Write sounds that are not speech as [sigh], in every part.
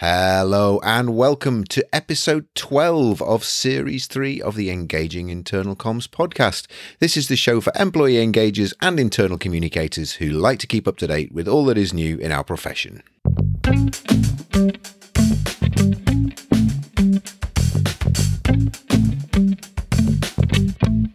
Hello and welcome to episode 12 of series 3 of the Engaging Internal Comms podcast. This is the show for employee engagers and internal communicators who like to keep up to date with all that is new in our profession.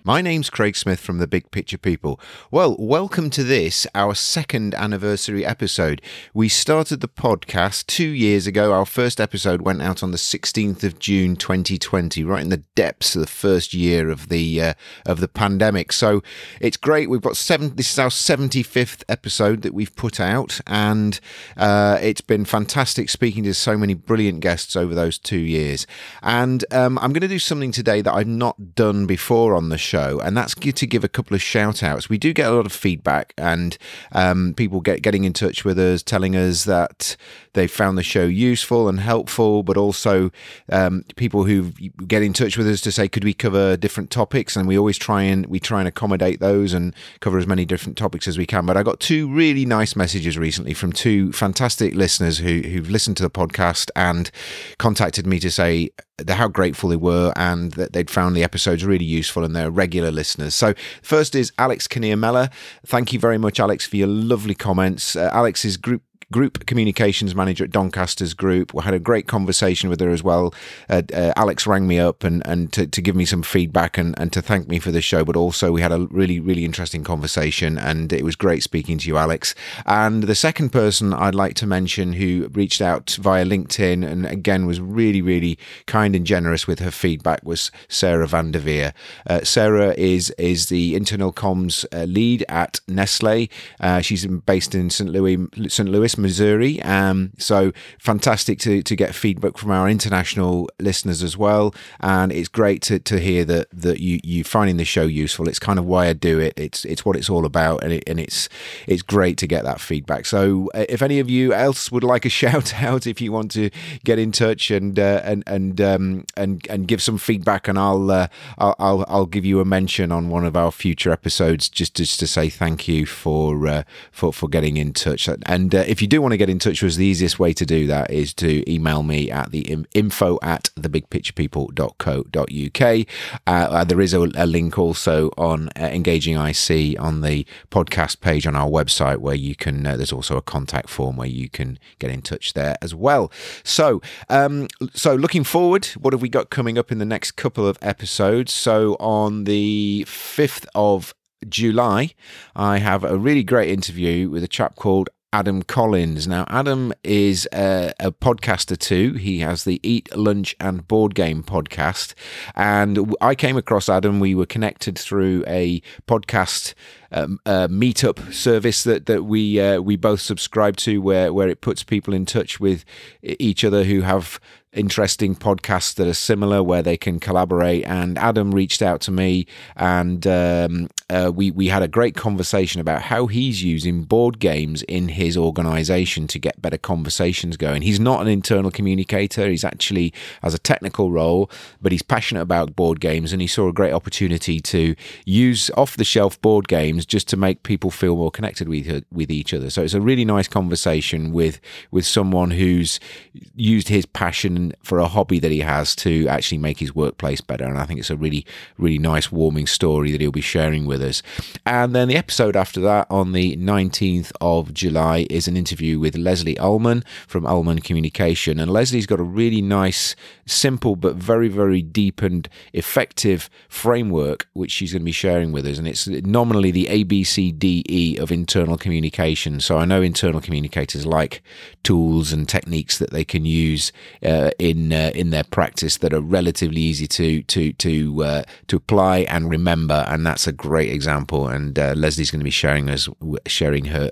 My name's Craig Smith from the Big Picture People. Well, welcome to this, our second anniversary episode. We started the podcast two years ago. Our first episode went out on the 16th of June 2020, right in the depths of the first year of the uh, of the pandemic. So it's great. We've got seven. This is our 75th episode that we've put out, and uh, it's been fantastic speaking to so many brilliant guests over those two years. And um, I'm going to do something today that I've not done before on the show show, and that's good to give a couple of shout outs. We do get a lot of feedback, and um, people get getting in touch with us, telling us that they found the show useful and helpful, but also um, people who get in touch with us to say, could we cover different topics? And we always try and we try and accommodate those and cover as many different topics as we can. But I got two really nice messages recently from two fantastic listeners who who've listened to the podcast and contacted me to say how grateful they were and that they'd found the episodes really useful and they're regular listeners. So, first is Alex Kinnear Thank you very much, Alex, for your lovely comments. Uh, Alex's group group communications manager at Doncaster's Group. We had a great conversation with her as well. Uh, uh, Alex rang me up and, and to, to give me some feedback and, and to thank me for the show, but also we had a really, really interesting conversation and it was great speaking to you, Alex. And the second person I'd like to mention who reached out via LinkedIn and again was really, really kind and generous with her feedback was Sarah van der Veer. Uh, Sarah is, is the internal comms uh, lead at Nestle. Uh, she's based in St. Louis, St. Louis, Missouri. Um, so fantastic to, to get feedback from our international listeners as well. And it's great to, to hear that, that you, you finding the show useful. It's kind of why I do it. It's, it's what it's all about. And, it, and it's, it's great to get that feedback. So uh, if any of you else would like a [laughs] shout out, if you want to get in touch and, uh, and, and, um, and, and give some feedback and I'll, uh, I'll, I'll, I'll, give you a mention on one of our future episodes just, just to say thank you for, uh, for, for getting in touch. And uh, if you do want to get in touch with us, the easiest way to do that is to email me at the info at thebigpicturepeople.co.uk. Uh, uh, there is a, a, link also on uh, Engaging IC on the podcast page on our website where you can, uh, there's also a contact form where you can get in touch there as well. So, um, so looking forward, what have we got coming up in the next couple of episodes? So on the 5th of July, I have a really great interview with a chap called Adam Collins. Now, Adam is a, a, podcaster too. He has the Eat, Lunch, and Board Game podcast. And I came across Adam. We were connected through a podcast um, meetup service that that we uh, we both subscribe to, where where it puts people in touch with each other who have interesting podcasts that are similar where they can collaborate. And Adam reached out to me, and um, uh, we we had a great conversation about how he's using board games in his organization to get better conversations going. He's not an internal communicator; he's actually has a technical role, but he's passionate about board games, and he saw a great opportunity to use off the shelf board games just to make people feel more connected with with each other. So it's a really nice conversation with with someone who's used his passion for a hobby that he has to actually make his workplace better. And I think it's a really, really nice, warming story that he'll be sharing with us. And then the episode after that, on the 19th of July, is an interview with Leslie Ullman from Ullman Communication. And Leslie's got a really nice, simple, but very, very deep and effective framework which she's going to be sharing with us. And it's nominally the ABCDE of internal communication. So I know internal communicators like tools and techniques that they can use uh, in uh, in their practice that are relatively easy to to to uh, to apply and remember, and that's a great example. And uh, Leslie's going to be sharing us sharing her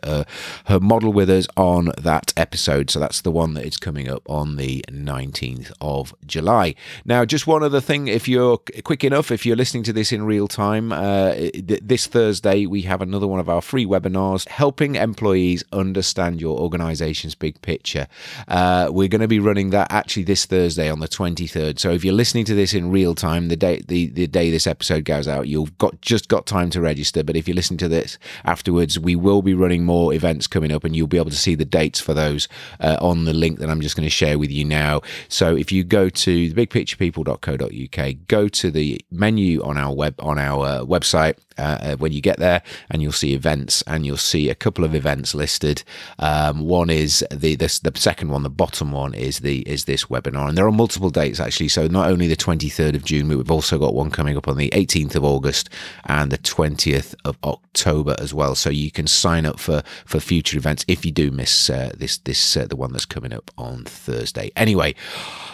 her model with us on that episode. So that's the one that is coming up on the nineteenth of July. Now, just one other thing, if you're quick enough, if you're listening to this in real time, uh, this Thursday we have another one of our free webinars helping employees understand your organization's big picture. Uh, we're going to be running that actually this Thursday on the 23rd. So if you're listening to this in real time, the day the, the day this episode goes out, you've got just got time to register. But if you listen to this afterwards, we will be running more events coming up, and you'll be able to see the dates for those uh, on the link that I'm just going to share with you now. So if you go to thebigpicturepeople.co.uk, go to the menu on our web on our uh, website uh, uh, when you get there, and you'll see events, and you'll see a couple of events listed. Um, one is the this, the second one, the bottom one is the is this webinar, and there are multiple dates actually. So not only the 23rd of June, but we've also got one coming up on the 18th of August and the 20th of October as well. So you can sign up for for future events if you do miss uh, this this uh, the one that's coming up on Thursday. Anyway,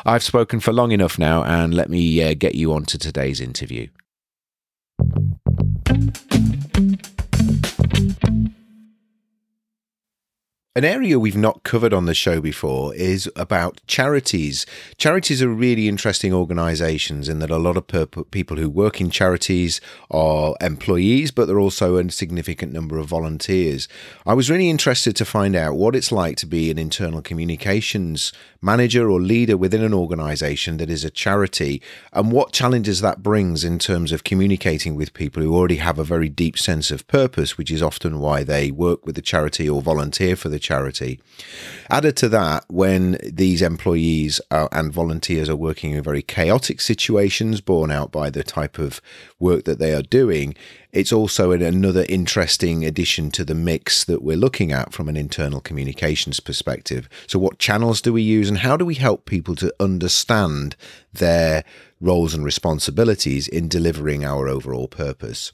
I've spoken for long enough now, and let me uh, get you on to today's interview. An area we've not covered on the show before is about charities. Charities are really interesting organisations in that a lot of people who work in charities are employees, but they're also a significant number of volunteers. I was really interested to find out what it's like to be an internal communications manager or leader within an organisation that is a charity and what challenges that brings in terms of communicating with people who already have a very deep sense of purpose, which is often why they work with the charity or volunteer for the charity. Added to that, when these employees are, and volunteers are working in very chaotic situations borne out by the type of work that they are doing, it's also another interesting addition to the mix that we're looking at from an internal communications perspective. So, what channels do we use, and how do we help people to understand their roles and responsibilities in delivering our overall purpose?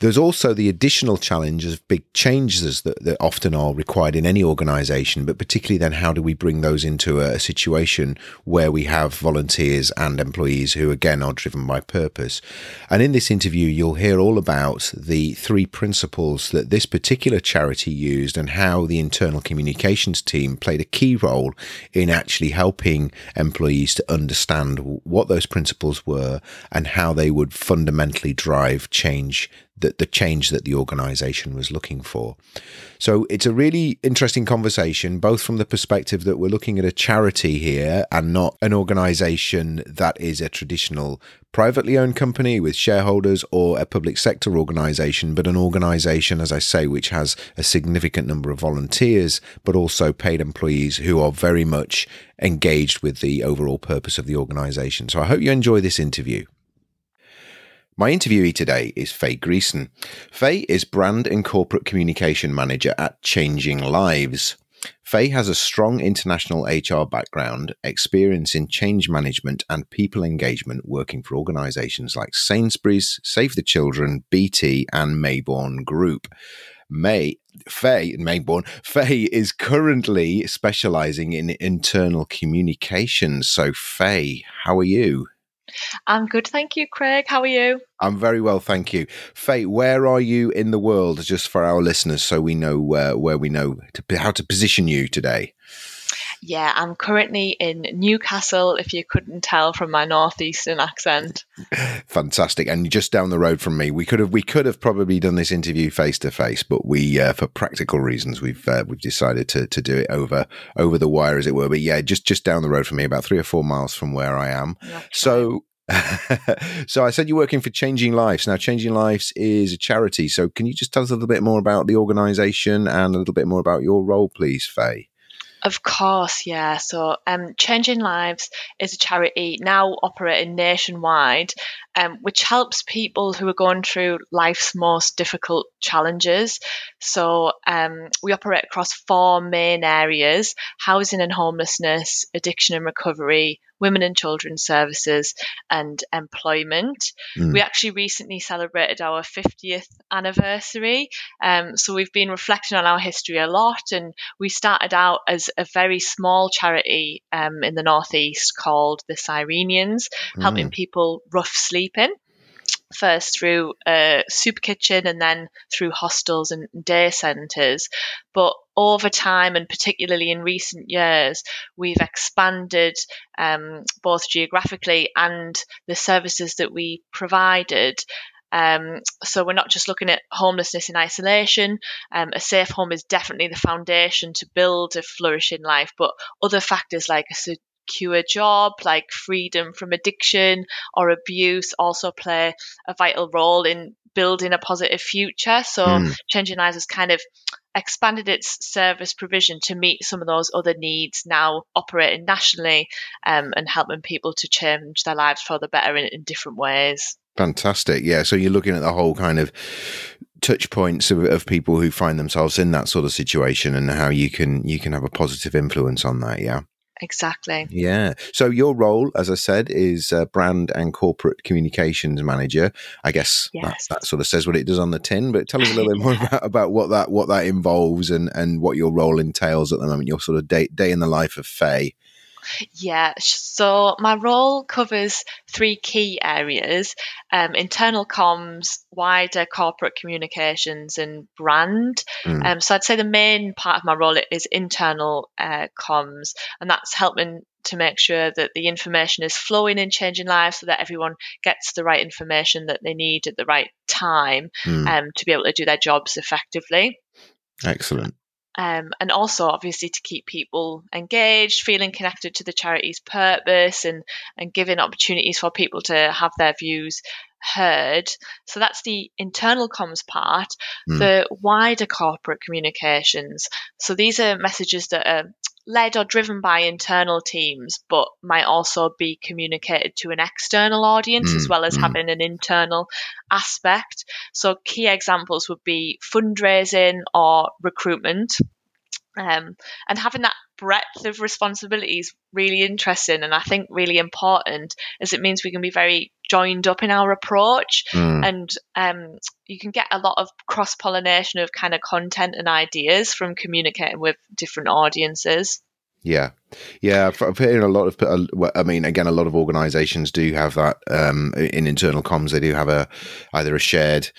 There's also the additional challenge of big changes that, that often are required in any organization, but particularly then how do we bring those into a, a situation where we have volunteers and employees who again are driven by purpose. And in this interview, you'll hear all about the three principles that this particular charity used and how the internal communications team played a key role in actually helping employees to understand what those principles were and how they would fundamentally drive change the, the change that the organization was looking for. So it's a really interesting conversation, both from the perspective that we're looking at a charity here and not an organization that is a traditional privately owned company with shareholders or a public sector organization, but an organization, as I say, which has a significant number of volunteers, but also paid employees who are very much engaged with the overall purpose of the organization. So I hope you enjoy this interview. My interviewee today is Faye Greason. Faye is Brand and Corporate Communication Manager at Changing Lives. Faye has a strong international HR background, experience in change management and people engagement working for organisations like Sainsbury's, Save the Children, BT, and Mayborn Group. May Faye Mayborn Faye is currently specialising in internal communications. So, Faye, how are you? I'm good, thank you, Craig. How are you? I'm very well, thank you. Faye, where are you in the world, just for our listeners, so we know uh, where we know to, how to position you today? Yeah, I'm currently in Newcastle, if you couldn't tell from my northeastern accent. Fantastic, and just down the road from me. We could have we could have probably done this interview face to face, but we, uh, for practical reasons, we've uh, we've decided to to do it over over the wire, as it were. But yeah, just just down the road from me, about three or four miles from where I am. so. [laughs] so I said you're working for Changing Lives. Now, Changing Lives is a charity. So can you just tell us a little bit more about the organisation and a little bit more about your role, please, Faye? Of course, yeah. So, um, Changing Lives is a charity now operating nationwide, um, which helps people who are going through life's most difficult challenges. So, um, we operate across four main areas housing and homelessness, addiction and recovery, women and children's services, and employment. Mm. We actually recently celebrated our 50th anniversary. Um, so we've been reflecting on our history a lot. And we started out as a very small charity um, in the Northeast called the Cyrenians, mm. helping people rough sleeping first through a soup kitchen and then through hostels and day centres. But over time, and particularly in recent years, we've expanded um, both geographically and the services that we provided. Um, so we're not just looking at homelessness in isolation. Um, a safe home is definitely the foundation to build a flourishing life, but other factors like a secure job, like freedom from addiction or abuse, also play a vital role in building a positive future. So mm. Changing Lives has kind of expanded its service provision to meet some of those other needs now operating nationally um, and helping people to change their lives for the better in, in different ways. Fantastic. Yeah. So you're looking at the whole kind of touch points of, of, people who find themselves in that sort of situation and how you can you can have a positive influence on that. Yeah. Exactly. Yeah. So your role, as I said, is uh, brand and corporate communications manager. I guess yes. that, that, sort of says what it does on the tin. But tell us a little bit more [laughs] about, about what that what that involves and and what your role entails at the moment. Your sort of day day in the life of Faye. Yeah, so my role covers three key areas um, internal comms, wider corporate communications, and brand. Mm. Um, so I'd say the main part of my role is internal uh, comms, and that's helping to make sure that the information is flowing in changing lives so that everyone gets the right information that they need at the right time mm. um, to be able to do their jobs effectively. Excellent. Um, and also obviously to keep people engaged, feeling connected to the charity's purpose, and and giving opportunities for people to have their views heard. So that's the internal comms part. Mm. The wider corporate communications. So these are messages that are led or driven by internal teams, but might also be communicated to an external audience mm, as well as mm. having an internal aspect. So, key examples would be fundraising or recruitment. Um, and having that breadth of responsibilities really interesting and I think really important as it means we can be very joined up in our approach mm. and um, you can get a lot of cross pollination of kind of content and ideas from communicating with different audiences. Yeah, yeah. I've heard a lot of. I mean, again, a lot of organisations do have that um, in internal comms. They do have a either a shared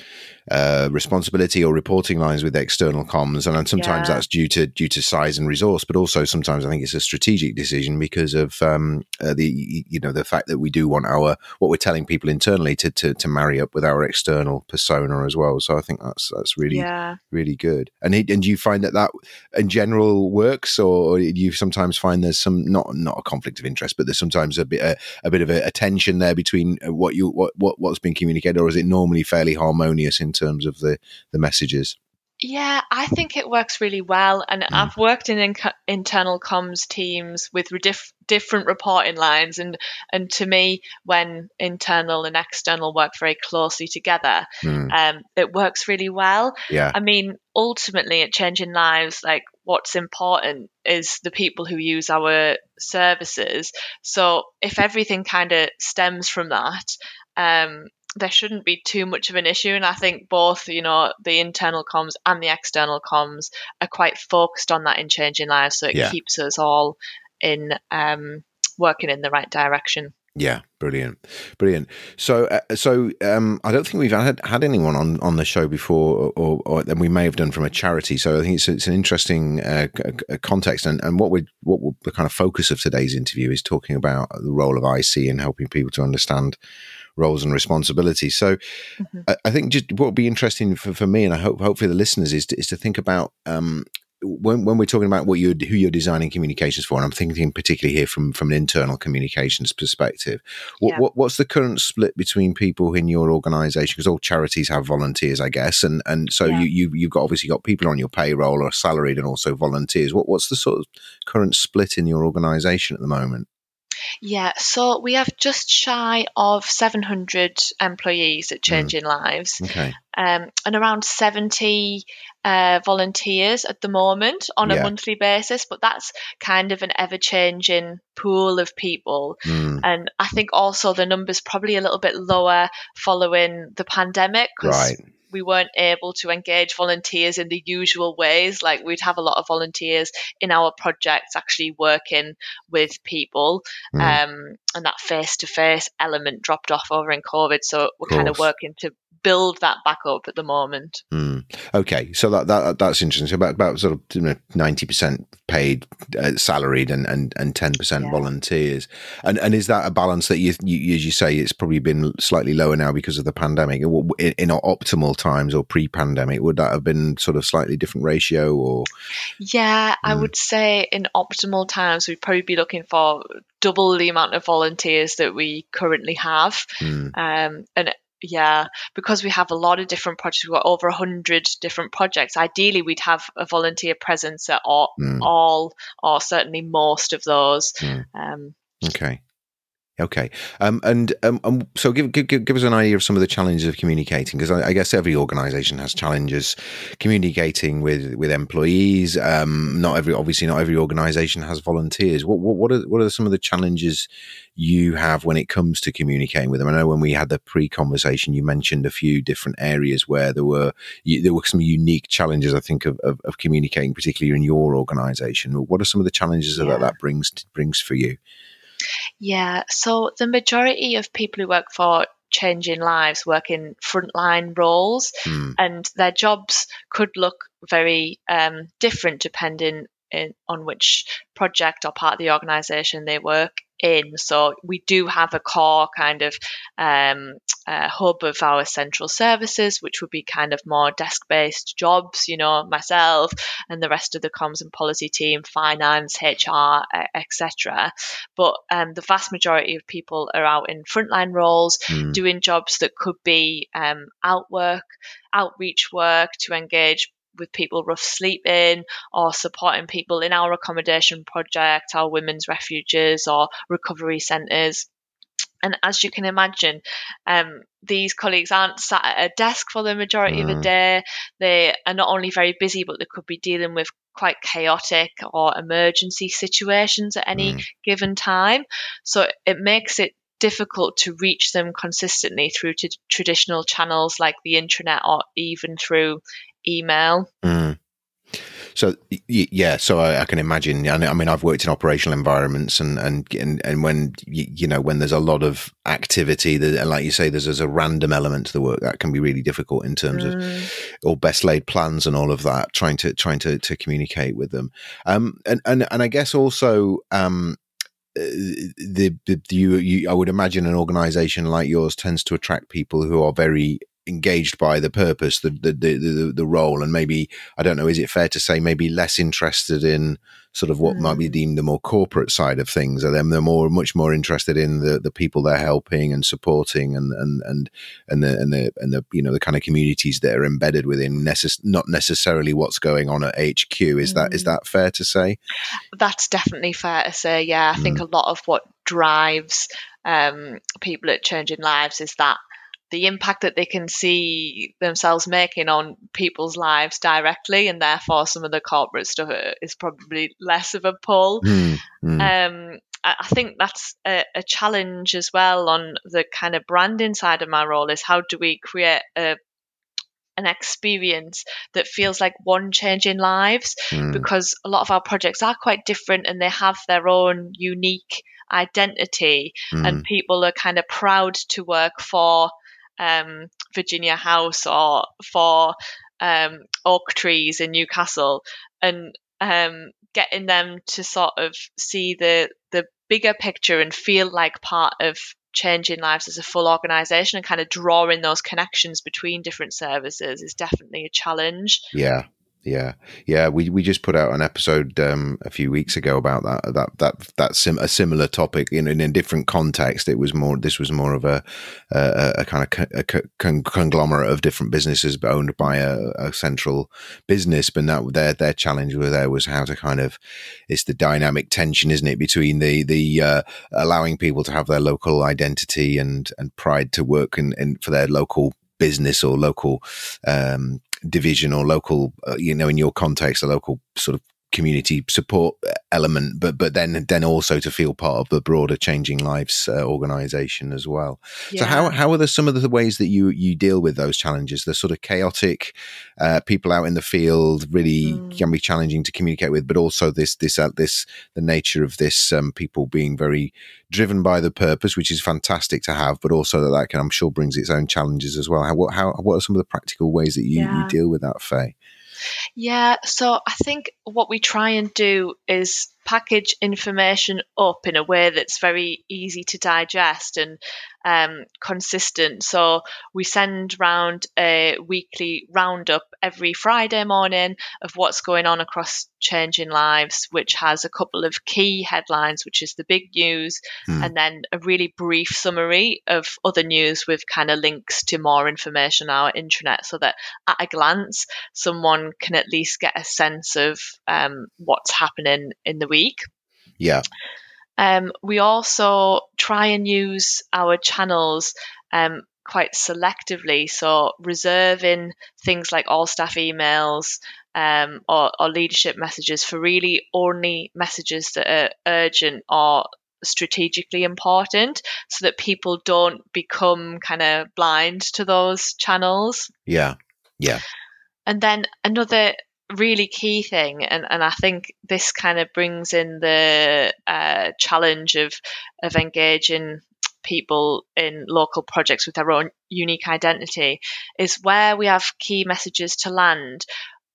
uh, responsibility or reporting lines with external comms, and sometimes yeah. that's due to due to size and resource, but also sometimes I think it's a strategic decision because of um, uh, the you know the fact that we do want our what we're telling people internally to, to to marry up with our external persona as well. So I think that's that's really yeah. really good. And it, and do you find that that in general works, or, do you sometimes find there's some not not a conflict of interest, but there's sometimes a bit a, a bit of a, a tension there between what you what, what what's been communicated, or is it normally fairly harmonious in terms of the the messages? Yeah, I think it works really well. And mm. I've worked in, in internal comms teams with diff- different reporting lines. And, and to me, when internal and external work very closely together, mm. um, it works really well. Yeah. I mean, ultimately, at Changing Lives, like what's important is the people who use our services. So if everything kind of stems from that, um, there shouldn't be too much of an issue. And I think both, you know, the internal comms and the external comms are quite focused on that in changing lives. So it yeah. keeps us all in um, working in the right direction. Yeah, brilliant, brilliant. So, uh, so um, I don't think we've had had anyone on, on the show before, or, or, or we may have done from a charity. So I think it's, it's an interesting uh, context, and, and what we what the kind of focus of today's interview is talking about the role of IC and helping people to understand roles and responsibilities. So mm-hmm. I, I, think just what would be interesting for, for me, and I hope hopefully the listeners is to, is to think about um, when, when we're talking about what you who you're designing communications for, and I'm thinking particularly here from from an internal communications perspective, what, yeah. what what's the current split between people in your organisation? Because all charities have volunteers, I guess, and and so yeah. you, you you've got obviously got people on your payroll or salaried, and also volunteers. What what's the sort of current split in your organisation at the moment? Yeah, so we have just shy of 700 employees at mm. Changing mm. Lives. Okay. Um, and around 70 uh, volunteers at the moment on yeah. a monthly basis, but that's kind of an ever changing pool of people. Mm. And I think also the number's probably a little bit lower following the pandemic. Right we weren't able to engage volunteers in the usual ways. Like we'd have a lot of volunteers in our projects actually working with people, mm. um, and that face to face element dropped off over in COVID. So we're kind of working to build that back up at the moment. Mm. Okay, so that, that that's interesting. So about about sort of ninety percent paid uh, salaried and and and ten percent yeah. volunteers. And and is that a balance that you, you as you say it's probably been slightly lower now because of the pandemic? In, in optimal times or pre-pandemic, would that have been sort of slightly different ratio or? Yeah, mm. I would say in optimal times we'd probably be looking for double the amount of volunteers that we currently have. Mm. Um, and yeah, because we have a lot of different projects, we've got over a hundred different projects. Ideally, we'd have a volunteer presence at all, mm. all or certainly most of those. Mm. Um, okay. Okay, um, and um, um, so give, give give us an idea of some of the challenges of communicating because I, I, guess every organisation has challenges communicating with with employees. Um, not every obviously not every organisation has volunteers. What, what what are what are some of the challenges you have when it comes to communicating with them? I know when we had the pre conversation, you mentioned a few different areas where there were there were some unique challenges. I think of, of, of communicating, particularly in your organisation. What are some of the challenges yeah. that that brings brings for you? Yeah, so the majority of people who work for Changing Lives work in frontline roles, mm. and their jobs could look very um, different depending in, on which project or part of the organisation they work in. So we do have a core kind of um, uh, hub of our central services, which would be kind of more desk based jobs, you know, myself and the rest of the comms and policy team, finance, HR, etc. But um, the vast majority of people are out in frontline roles mm. doing jobs that could be um, outwork, outreach work to engage with people rough sleeping or supporting people in our accommodation project, our women's refuges or recovery centres. And as you can imagine, um, these colleagues aren't sat at a desk for the majority mm. of the mm. day. They are not only very busy, but they could be dealing with quite chaotic or emergency situations at any mm. given time. So it makes it difficult to reach them consistently through to traditional channels like the intranet or even through email. Mm. So yeah, so I, I, can imagine. I mean, I've worked in operational environments, and and and, and when you know when there's a lot of activity, that like you say, there's, there's a random element to the work that can be really difficult in terms mm. of or best laid plans and all of that. Trying to trying to to communicate with them, um, and and and I guess also um, uh, the, the you, you I would imagine an organization like yours tends to attract people who are very engaged by the purpose, the, the the the, the role, and maybe I don't know. Is it fair to say maybe less interested in sort of what mm. might be mm. deemed the more corporate side of things? Are them they're more much more interested in the, the people they're helping and supporting, and and and and the and the and the you know the kind of communities that are embedded within, necess- not necessarily what's going on at HQ. Is mm. that is that fair to say? That's definitely fair to say. Yeah, I mm. think a lot of what drives um, people at changing lives is that the impact that they can see themselves making on people's lives directly, and therefore some of the corporate stuff is probably less of a pull. Mm, mm. Um, I think that's a, a, challenge as well on the kind of branding side of my role is how do we create a an experience that feels like one changing lives mm. because a lot of our projects are quite different and they have their own unique identity and people are kind of proud to work for um, Virginia House or for um, oak trees in Newcastle, and um, getting them to sort of see the the bigger picture and feel like part of changing lives as a full organization and kind of drawing those connections between different services is definitely a challenge. Yeah, yeah, yeah. We we just put out an episode um, a few weeks ago about that that that that sim- a similar topic in, in a different context. It was more. This was more of a a, a kind of a con- conglomerate of different businesses owned by a, a, central business. But that their their challenge was there was how to kind of it's the dynamic tension, isn't it, between the the uh, allowing people to have their local identity and and pride to work and for their local business or local um, division or local, uh, you know, in your context, a local sort of community support element, but but then then also to feel part of the broader Changing Lives uh, organization as well. Yeah. So how how are the some of the ways that you you deal with those challenges? The sort of chaotic uh, people out in the field really mm. can be challenging to communicate with, but also this this uh, this the nature of this um, people being very driven by the purpose, which is fantastic to have, but also that that can, I'm sure brings its own challenges as well. How what how what are some of the practical ways that you, yeah. you deal with that, Faye? Yeah, so I think what we try and do is package information up in a way that's very easy to digest and um, consistent. So we send round a weekly roundup every Friday morning of what's going on across Changing Lives, which has a couple of key headlines, which is the big news, mm. and then a really brief summary of other news with kind of links to more information on our intranet so that at a glance, someone can at least get a sense of um, what's happening in the week. Yeah. Um, we also try and use our channels um, quite selectively, so reserving things like all staff emails um, or, or leadership messages for really only messages that are urgent or strategically important so that people don't become kind of blind to those channels. Yeah. Yeah. And then another really key thing, and, and I think this kind of brings in the uh, challenge of of engaging people in local projects with their own unique identity, is where we have key messages to land.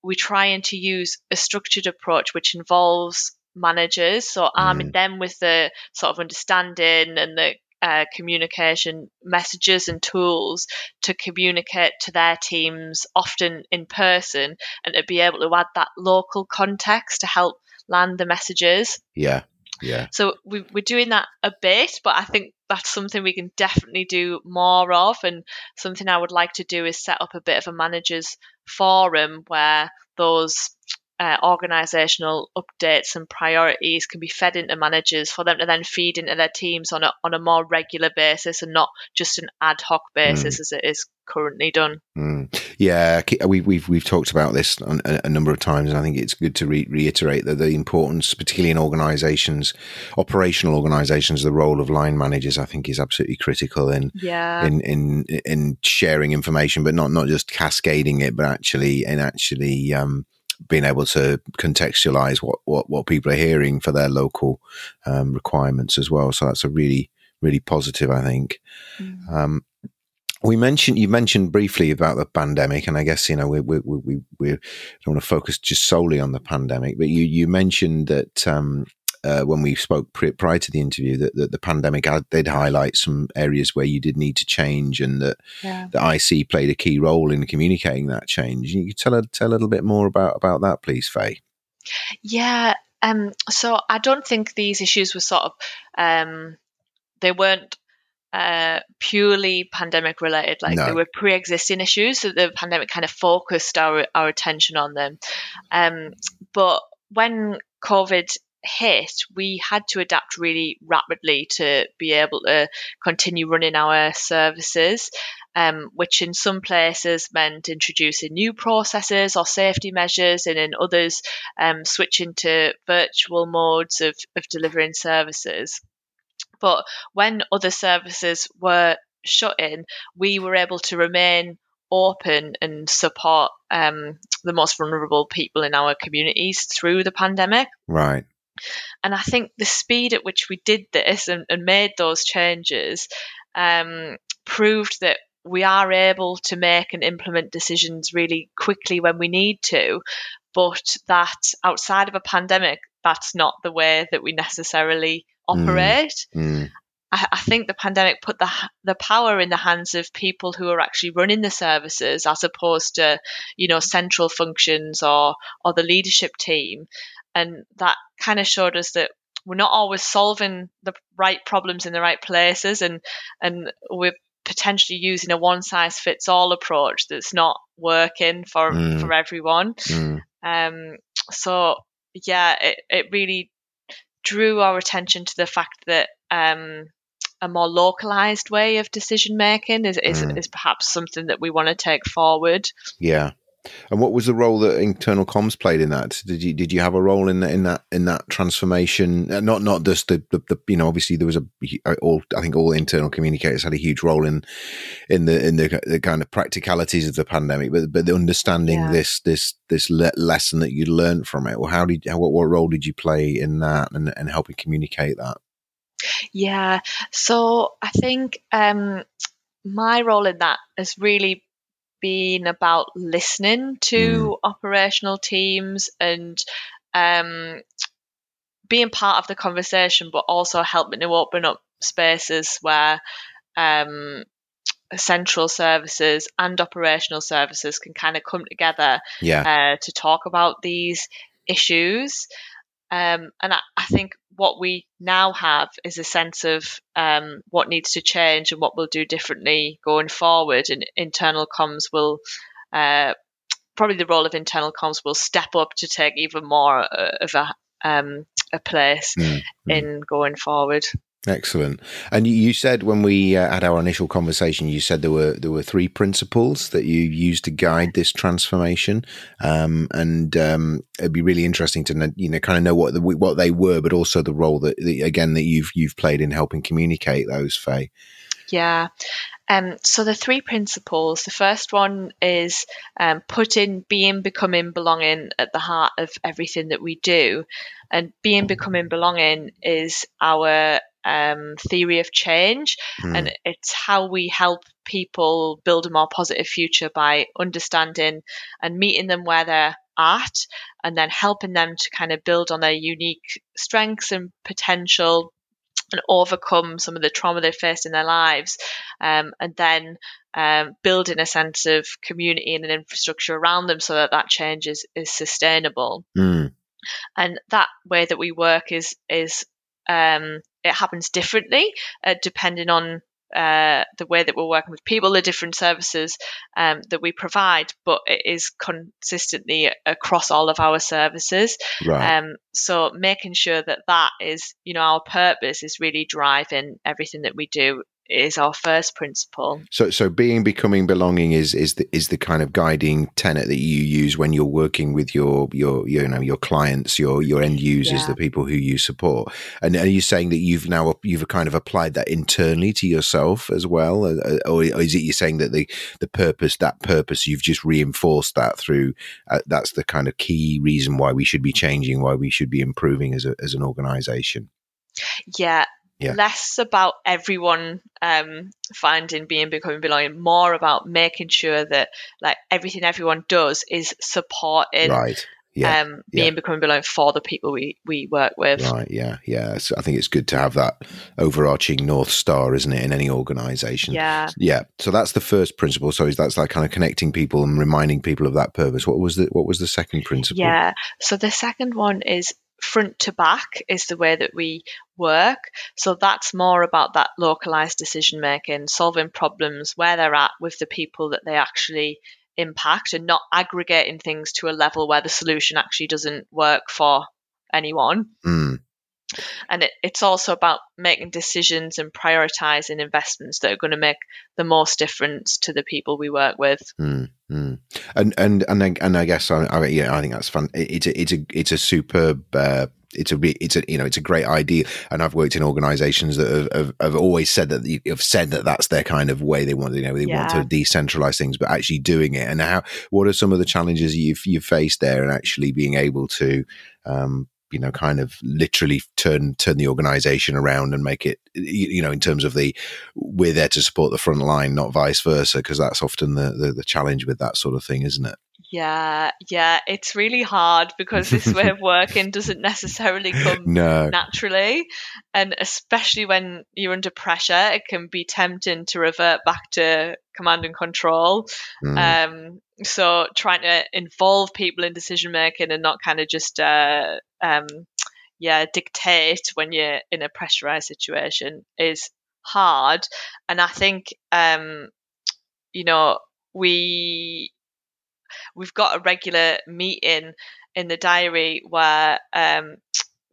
We try and to use a structured approach which involves managers, so arming mm. them with the sort of understanding and the uh, communication messages and tools to communicate to their teams, often in person, and to be able to add that local context to help land the messages. Yeah. Yeah. So we, we're doing that a bit, but I think that's something we can definitely do more of. And something I would like to do is set up a bit of a managers forum where those uh, organizational updates and priorities can be fed into managers for them to then feed into their teams on a, on a more regular basis and not just an ad hoc basis mm. as it is currently done. Mm. Yeah, we, we've we've talked about this a, a, number of times, and I think it's good to re- reiterate that the importance, particularly in organisations, operational organisations, the role of line managers, I think, is absolutely critical in yeah. in, in in sharing information, but not not just cascading it, but actually and actually. Um, being able to contextualize what, what, what people are hearing for their local um, requirements as well. So that's a really, really positive, I think. Mm. Um, we mentioned you mentioned briefly about the pandemic, and I guess you know we we we, we don't want to focus just solely on the pandemic, but you you mentioned that um, uh, when we spoke pre- prior to the interview that, that the pandemic did highlight some areas where you did need to change and that yeah. the IC played a key role in communicating that change. You could tell a, tell a little bit more about, about that, please, Faye. Yeah. Um, so I don't think these issues were sort of, um, they weren't uh, purely pandemic related. Like no. they were pre-existing issues, so the pandemic kind of focused our our attention on them. Um, but when COVID hit, we had to adapt really rapidly to be able to continue running our services, um, which in some places meant introducing new processes or safety measures, and in others, um, switching to virtual modes of, of delivering services. But when other services were shut in, we were able to remain open and support um, the most vulnerable people in our communities through the pandemic. Right. And I think the speed at which we did this and, and made those changes um, proved that we are able to make and implement decisions really quickly when we need to, but that outside of a pandemic, that's not the way that we necessarily mm. operate. Mm. Mm. I, I, think the pandemic put the the power in the hands of people who are actually running the services, as opposed to you know central functions or or the leadership team and that kind of showed us that we're not always solving the right problems in the right places and and we're potentially using a one size fits all approach that's not working for mm. for everyone mm. um so yeah it, it really drew our attention to the fact that um a more localized way of decision making is, is, mm. is perhaps something that we want to take forward. Yeah. And what was the role that internal comms played in that? Did you did you have a role in that in that in that transformation? Uh, not not just the, the, the you know obviously there was a all I think all internal communicators had a huge role in in the in the, the kind of practicalities of the pandemic, but but the understanding yeah. this this this le- lesson that you learned from it. Well, how did how, what what role did you play in that and and helping communicate that? Yeah, so I think um, my role in that has really been about listening to mm. operational teams and um, being part of the conversation, but also helping to open up spaces where um, central services and operational services can kind of come together yeah. uh, to talk about these issues. Um, and I, I, think what we now have is a sense of um, what needs to change and what we'll do differently going forward. And internal comms will uh, probably the role of internal comms will step up to take even more uh, of a um, a place mm-hmm. in going forward. Excellent. And you said when we uh, had our initial conversation, you said there were there were three principles that you used to guide this transformation, um, and um, it'd be really interesting to you know kind of know what the, what they were, but also the role that, that again that you've you've played in helping communicate those. Faye. Yeah. Um, so the three principles. The first one is um, putting being, becoming, belonging at the heart of everything that we do, and being, becoming, belonging is our um, theory of change, mm. and it's how we help people build a more positive future by understanding and meeting them where they're at, and then helping them to kind of build on their unique strengths and potential and overcome some of the trauma they've faced in their lives, um, and then um, building a sense of community and an infrastructure around them so that that change is, is sustainable. Mm. And that way that we work is is um, it happens differently uh, depending on uh, the way that we're working with people, the different services um, that we provide, but it is consistently across all of our services. Right. Um, so making sure that that is, you know, our purpose is really driving everything that we do is our first principle. So, so being, becoming, belonging is is the is the kind of guiding tenet that you use when you're working with your your you know your clients, your your end users, yeah. the people who you support. And are you saying that you've now you've kind of applied that internally to yourself as well, uh, uh, or is it you're saying that the the purpose that purpose you've just reinforced that through uh, that's the kind of key reason why we should be changing, why we should be improving as a, as an organization? Yeah, yeah. less about everyone um, finding being becoming belonging more about making sure that like everything everyone does is supporting right. Yeah, um, being yeah. becoming belonging for the people we we work with. Right. Yeah. Yeah. So i think it's good to have that overarching north star isn't it in any organization? Yeah. Yeah. So that's the first principle. So that's like kind of connecting people and reminding people of that purpose. What was the what was the second principle? Yeah. So the second one is front to back is the way that we work. So that's more about that localized decision making, solving problems where they're at with the people that they actually impact and not aggregating things to a level where the solution actually doesn't work for anyone. Mm. And it, it's also about making decisions and prioritizing investments that are going to make the most difference to the people we work with. Mm, mm. And and and I, and I guess I, I, yeah, I think that's fun. It's a it's a it's a superb. Uh, it's a it's a you know it's a great idea, and I've worked in organisations that have, have, have, always said that have said that that's their kind of way they want you know they yeah. want to decentralize things, but actually doing it. And how what are some of the challenges you've you've faced there, and actually being able to um, you know kind of literally turn turn the organization around and make it you know in terms of the we're there to support the front line not vice versa because that's often the, the, the challenge with that sort of thing isn't it yeah yeah it's really hard because this way of working doesn't necessarily come [laughs] no. naturally and especially when you're under pressure it can be tempting to revert back to command and control mm. um so trying to involve people in decision making and not kind of just uh, um, yeah dictate when you're in a pressurized situation is hard. And i think um, you know we we've got a regular meeting in the diary where um,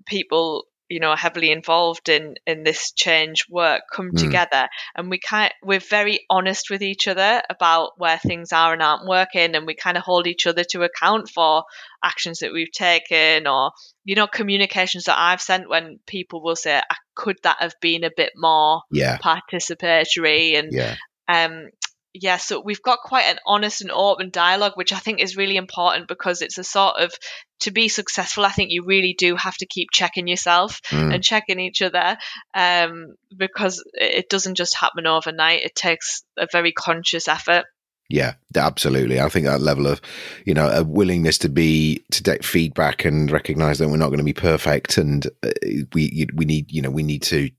people you know heavily involved in in this change work come Mm. together and we kind we're very honest with each other about where things are and aren't working and we kind of hold each other to account for actions that we've taken or you know communications that I've sent when people will say could that have been a bit more Yeah. participatory and Yeah. um yeah so we've got quite an honest and open dialogue which i think is really important because it's a sort of to be successful i think you really do have to keep checking yourself Mm. and checking each other um because it doesn't just happen overnight it takes a very conscious effort Yeah, absolutely. I think that level of, you know, a willingness to be to take feedback and recognize that we're not going to be perfect, and uh, we we need, you know, we need to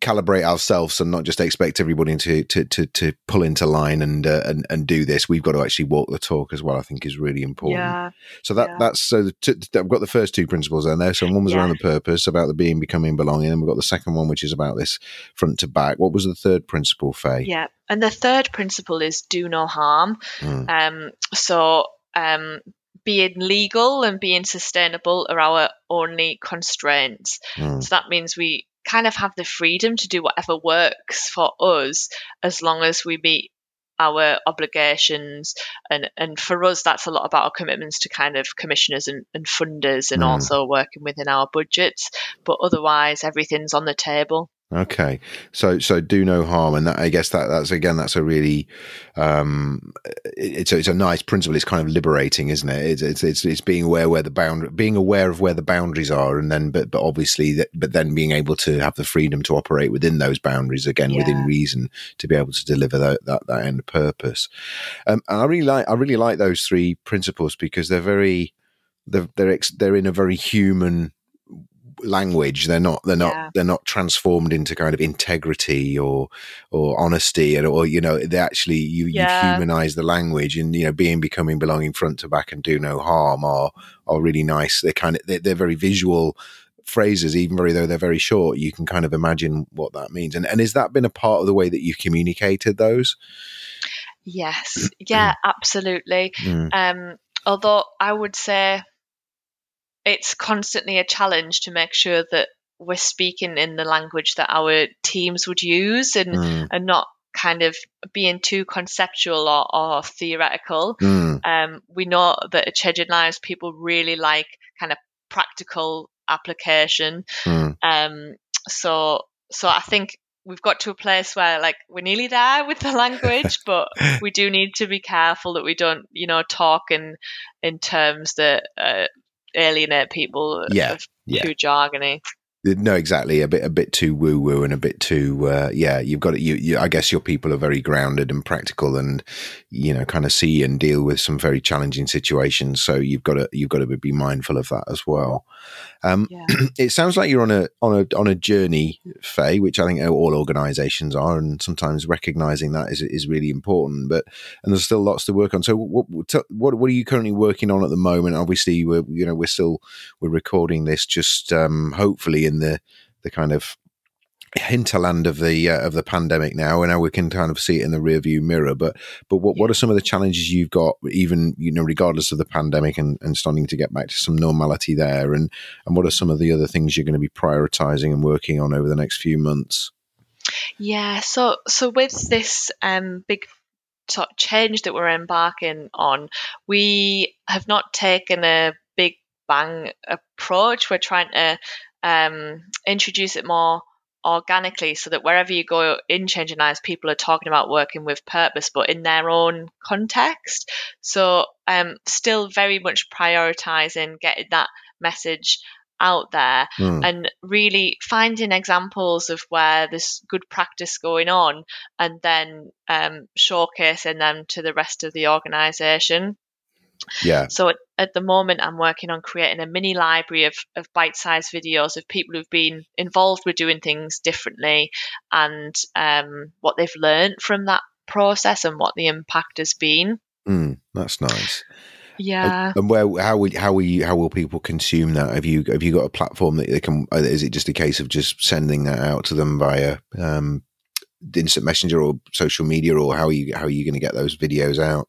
calibrate ourselves and not just expect everybody to to to, to pull into line and, uh, and and do this. We've got to actually walk the talk as well. I think is really important. yeah So that Yeah. that's so the t- t- I've got the first two principles in there. So one was Yeah. around the purpose, about the being, becoming, belonging, and we've got the second one, which is about this front to back. What was the third principle, Faye? yeah and the third principle is do no harm Mm, Um, so um, being legal and being sustainable are our only constraints. mm, So that means we kind of have the freedom to do whatever works for us as long as we meet our obligations. And and for us that's a lot about our commitments to kind of commissioners and, and funders and Mm. also working within our budgets. But otherwise everything's on the table Okay, so so do no harm, and that I guess that that's again that's a really um, it's a, it's a nice principle. It's kind of liberating, isn't it? It's it's it's, it's being aware where the bound being aware of where the boundaries are, and then but but obviously that, but then being able to have the freedom to operate within those boundaries again within reason to be able to deliver that that, that end purpose. Um, and I really like I really like those three principles because they're very they're they're ex, they're in a very human language they're not they're not Yeah. they're not transformed into kind of integrity or or honesty and or you know they actually you Yeah. you humanize the language and you know being becoming belonging front to back and do no harm are are really nice. They're kind of they're, they're very visual phrases even very though they're very short you can kind of imagine what that means. And and has that been a part of the way that you've communicated those? Yes. [clears throat] Yeah absolutely. Mm, Um, although I would say it's constantly a challenge to make sure that we're speaking in the language that our teams would use and, mm, and not kind of being too conceptual or, or theoretical. mm, Um, we know that at Changing Lives, people really like kind of practical application. mm. Um, so, so I think we've got to a place where like we're nearly there with the language, [laughs] but we do need to be careful that we don't, you know, talk in in terms that uh, alienate people Yeah, of yeah. too jargony. No, exactly. A bit, a bit too woo woo, and a bit too, uh, yeah. You've got it. You, you, I guess your people are very grounded and practical, and you know, kind of see and deal with some very challenging situations. So you've got to, you've got to be mindful of that as well. Um, Yeah. [clears throat] it sounds like you're on a on a on a journey, Faye, which I think all organisations are, and sometimes recognising that is is really important. But and there's still lots to work on. So what what what what are you currently working on at the moment? Obviously, we're you know we're still we're recording this just um, hopefully in the the kind of hinterland of the uh, of the pandemic now and now we can kind of see it in the rearview mirror. But but what, what are some of the challenges you've got even you know regardless of the pandemic and, and starting to get back to some normality there? And and what are some of the other things you're going to be prioritizing and working on over the next few months? Yeah, so so with this um, big sort of change that we're embarking on, we have not taken a big bang approach. We're trying to um, introduce it more organically so that wherever you go in change changing lives people are talking about working with purpose but in their own context. So um still very much prioritizing getting that message out there Mm, and really finding examples of where there's good practice going on and then um, showcasing them to the rest of the organization yeah. So at, at the moment i'm working on creating a mini library of, of bite-sized videos of people who've been involved with doing things differently and um, what they've learned from that process and what the impact has been. Mm, that's nice. Yeah. And where how will how will you how will people consume that? Have you have you got a platform that they can uh, is it just a case of just sending that out to them via um instant messenger or social media or how are you how are you going to get those videos out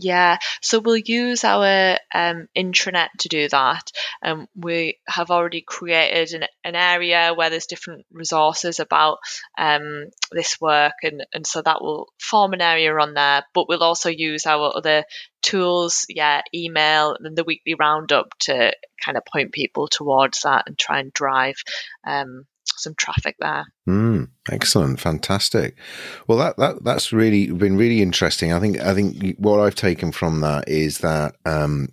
Yeah, so we'll use our um, intranet to do that. Um, we have already created an, an area where there's different resources about um, this work, and, and so that will form an area on there. But we'll also use our other tools, yeah, email and the weekly roundup to kind of point people towards that and try and drive um, some traffic there. Mm, excellent, fantastic. Well, that that that's really been really interesting. I think I think what I've taken from that is that um,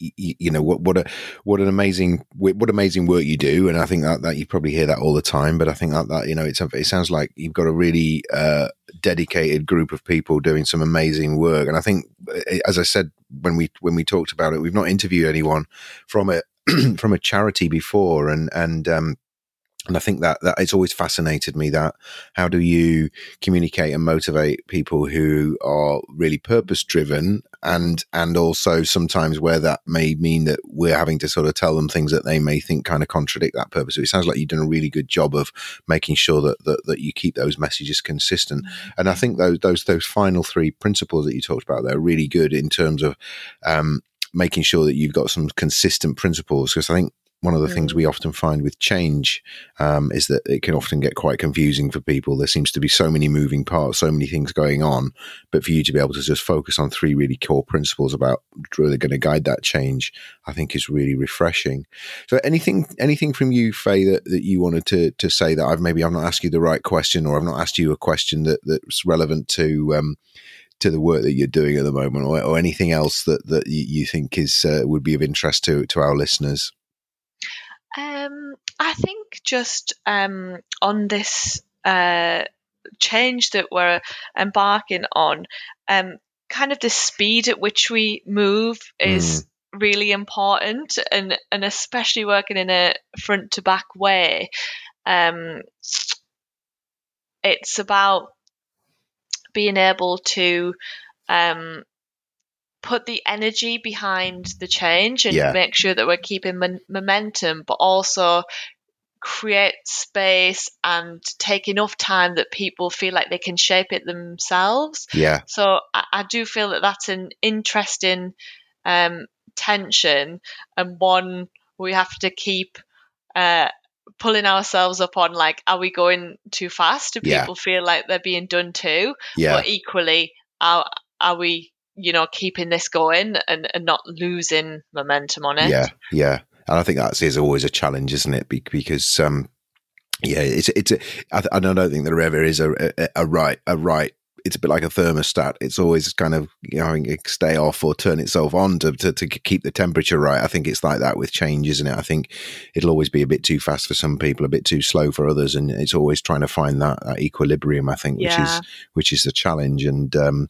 you know what what a what an amazing what amazing work you do and i think that, that you probably hear that all the time but i think that, that you know it's it sounds like you've got a really uh, dedicated group of people doing some amazing work and i think as i said when we when we talked about it we've not interviewed anyone from a [clears throat] from a charity before and and um and I think that that it's always fascinated me that how do you communicate and motivate people who are really purpose driven and and also sometimes where that may mean that we're having to sort of tell them things that they may think kind of contradict that purpose. So it sounds like you've done a really good job of making sure that that, that you keep those messages consistent. Mm-hmm. And I think those those those final three principles that you talked about they're really good in terms of um, making sure that you've got some consistent principles because I think one of the mm. things we often find with change um, is that it can often get quite confusing for people. There seems to be so many moving parts, so many things going on. But for you to be able to just focus on three really core principles about really going to guide that change, I think is really refreshing. So, anything, anything from you, Faye, that, that you wanted to to say that I've maybe I've not asked you the right question, or I've not asked you a question that that's relevant to. Um, to the work that you're doing at the moment, or, or anything else that, that you, think is uh, would be of interest to to our listeners? Um, I think just um, on this uh, change that we're embarking on, um, kind of the speed at which we move is mm. really important, and and especially working in a front to back way. Um, it's about being able to um, put the energy behind the change and yeah. make sure that we're keeping mon- momentum, but also create space and take enough time that people feel like they can shape it themselves. Yeah. So I, I do feel that that's an interesting um, tension and one we have to keep uh, pulling ourselves up on. Like, are we going too fast? Do people yeah. feel like they're being done too? Yeah. But equally, are are we you know, keeping this going and, and not losing momentum on it. Yeah, yeah. And I think that is always a challenge, isn't it? Because, um, yeah, it's it's. A, I, I don't think there ever is a, a, a right a right it's a bit like a thermostat. It's always kind of you know stay off or turn itself on to, to, to keep the temperature right. I think it's like that with change, isn't it? I think it'll always be a bit too fast for some people, a bit too slow for others, and it's always trying to find that, that equilibrium. I think, yeah. which is which is the challenge. And um,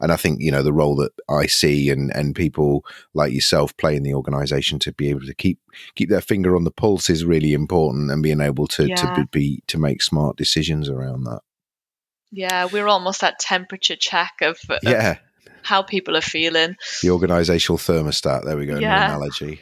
and I think you know the role that I see and and people like yourself play in the organisation to be able to keep keep their finger on the pulse is really important, and being able to yeah. to be to make smart decisions around that. Yeah, we're almost at temperature check of, of yeah how people are feeling. The organizational thermostat. There we go. Yeah. analogy.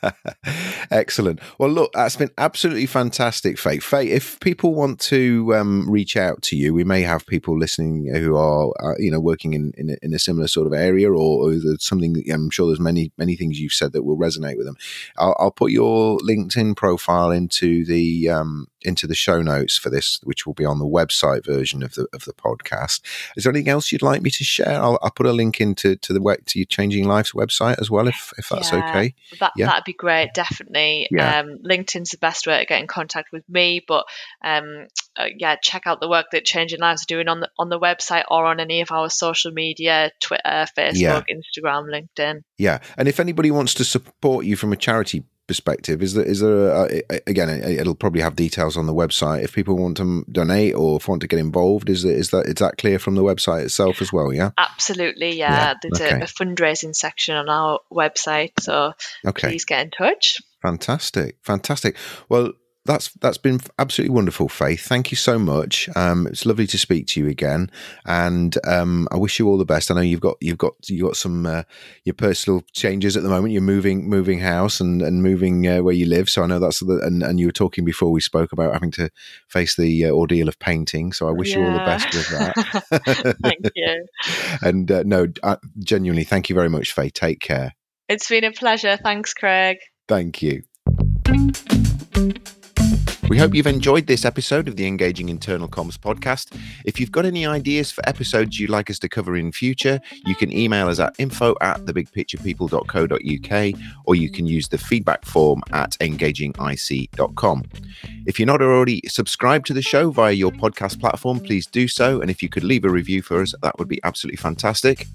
[laughs] Excellent. Well, look, that's been absolutely fantastic, Faye. Faye, if people want to um, reach out to you, we may have people listening who are, uh, you know, working in, in a, in, a, similar sort of area, or, or something. I'm sure there's many many things you've said that will resonate with them. I'll, I'll put your LinkedIn profile into the um, into the show notes for this, which will be on the website version of the of the podcast. Is there anything else you'd like me to share? I'll, I'll put a link into to the to your Changing Lives website as well, if if that's yeah, okay. That yeah. that'd be great, definitely. Yeah. Um, LinkedIn's the best way to get in contact with me, but um, uh, yeah, check out the work that Changing Lives are doing on the on the website or on any of our social media, Twitter, Facebook. Instagram, LinkedIn. Yeah, and if anybody wants to support you from a charity perspective is there is there a, again it'll probably have details on the website if people want to donate or if want to get involved is that is that is that clear from the website itself as well yeah absolutely yeah, yeah. there's okay. a, a, fundraising section on our website so okay. please get in touch fantastic fantastic well that's that's been absolutely wonderful, Faith. Thank you so much. Um, it's lovely to speak to you again, and um, I wish you all the best. I know you've got you've got you got some uh, your personal changes at the moment. You're moving moving house and and moving uh, where you live, so I know that's the, and and you were talking before we spoke about having to face the uh, ordeal of painting. So I wish yeah. you all the best with that. [laughs] [laughs] thank you. and uh, no, uh, genuinely, thank you very much, Faith. Take care. It's been a pleasure. Thanks, Craig. Thank you. We hope you've enjoyed this episode of the Engaging Internal Comms podcast. If you've got any ideas for episodes you'd like us to cover in future, you can email us at info at thebigpicturepeople.co.uk or you can use the feedback form at engagingic.com. If you're not already subscribed to the show via your podcast platform, please do so. And if you could leave a review for us, that would be absolutely fantastic.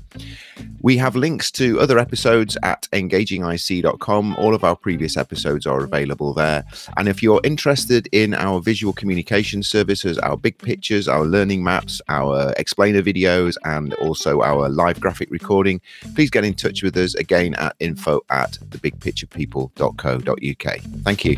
We have links to other episodes at engagingic.com. All of our previous episodes are available there. And if you're interested in our visual communication services, our big pictures, our learning maps, our explainer videos, and also our live graphic recording, please get in touch with us again at info at thebigpicturepeople.co.uk. Thank you.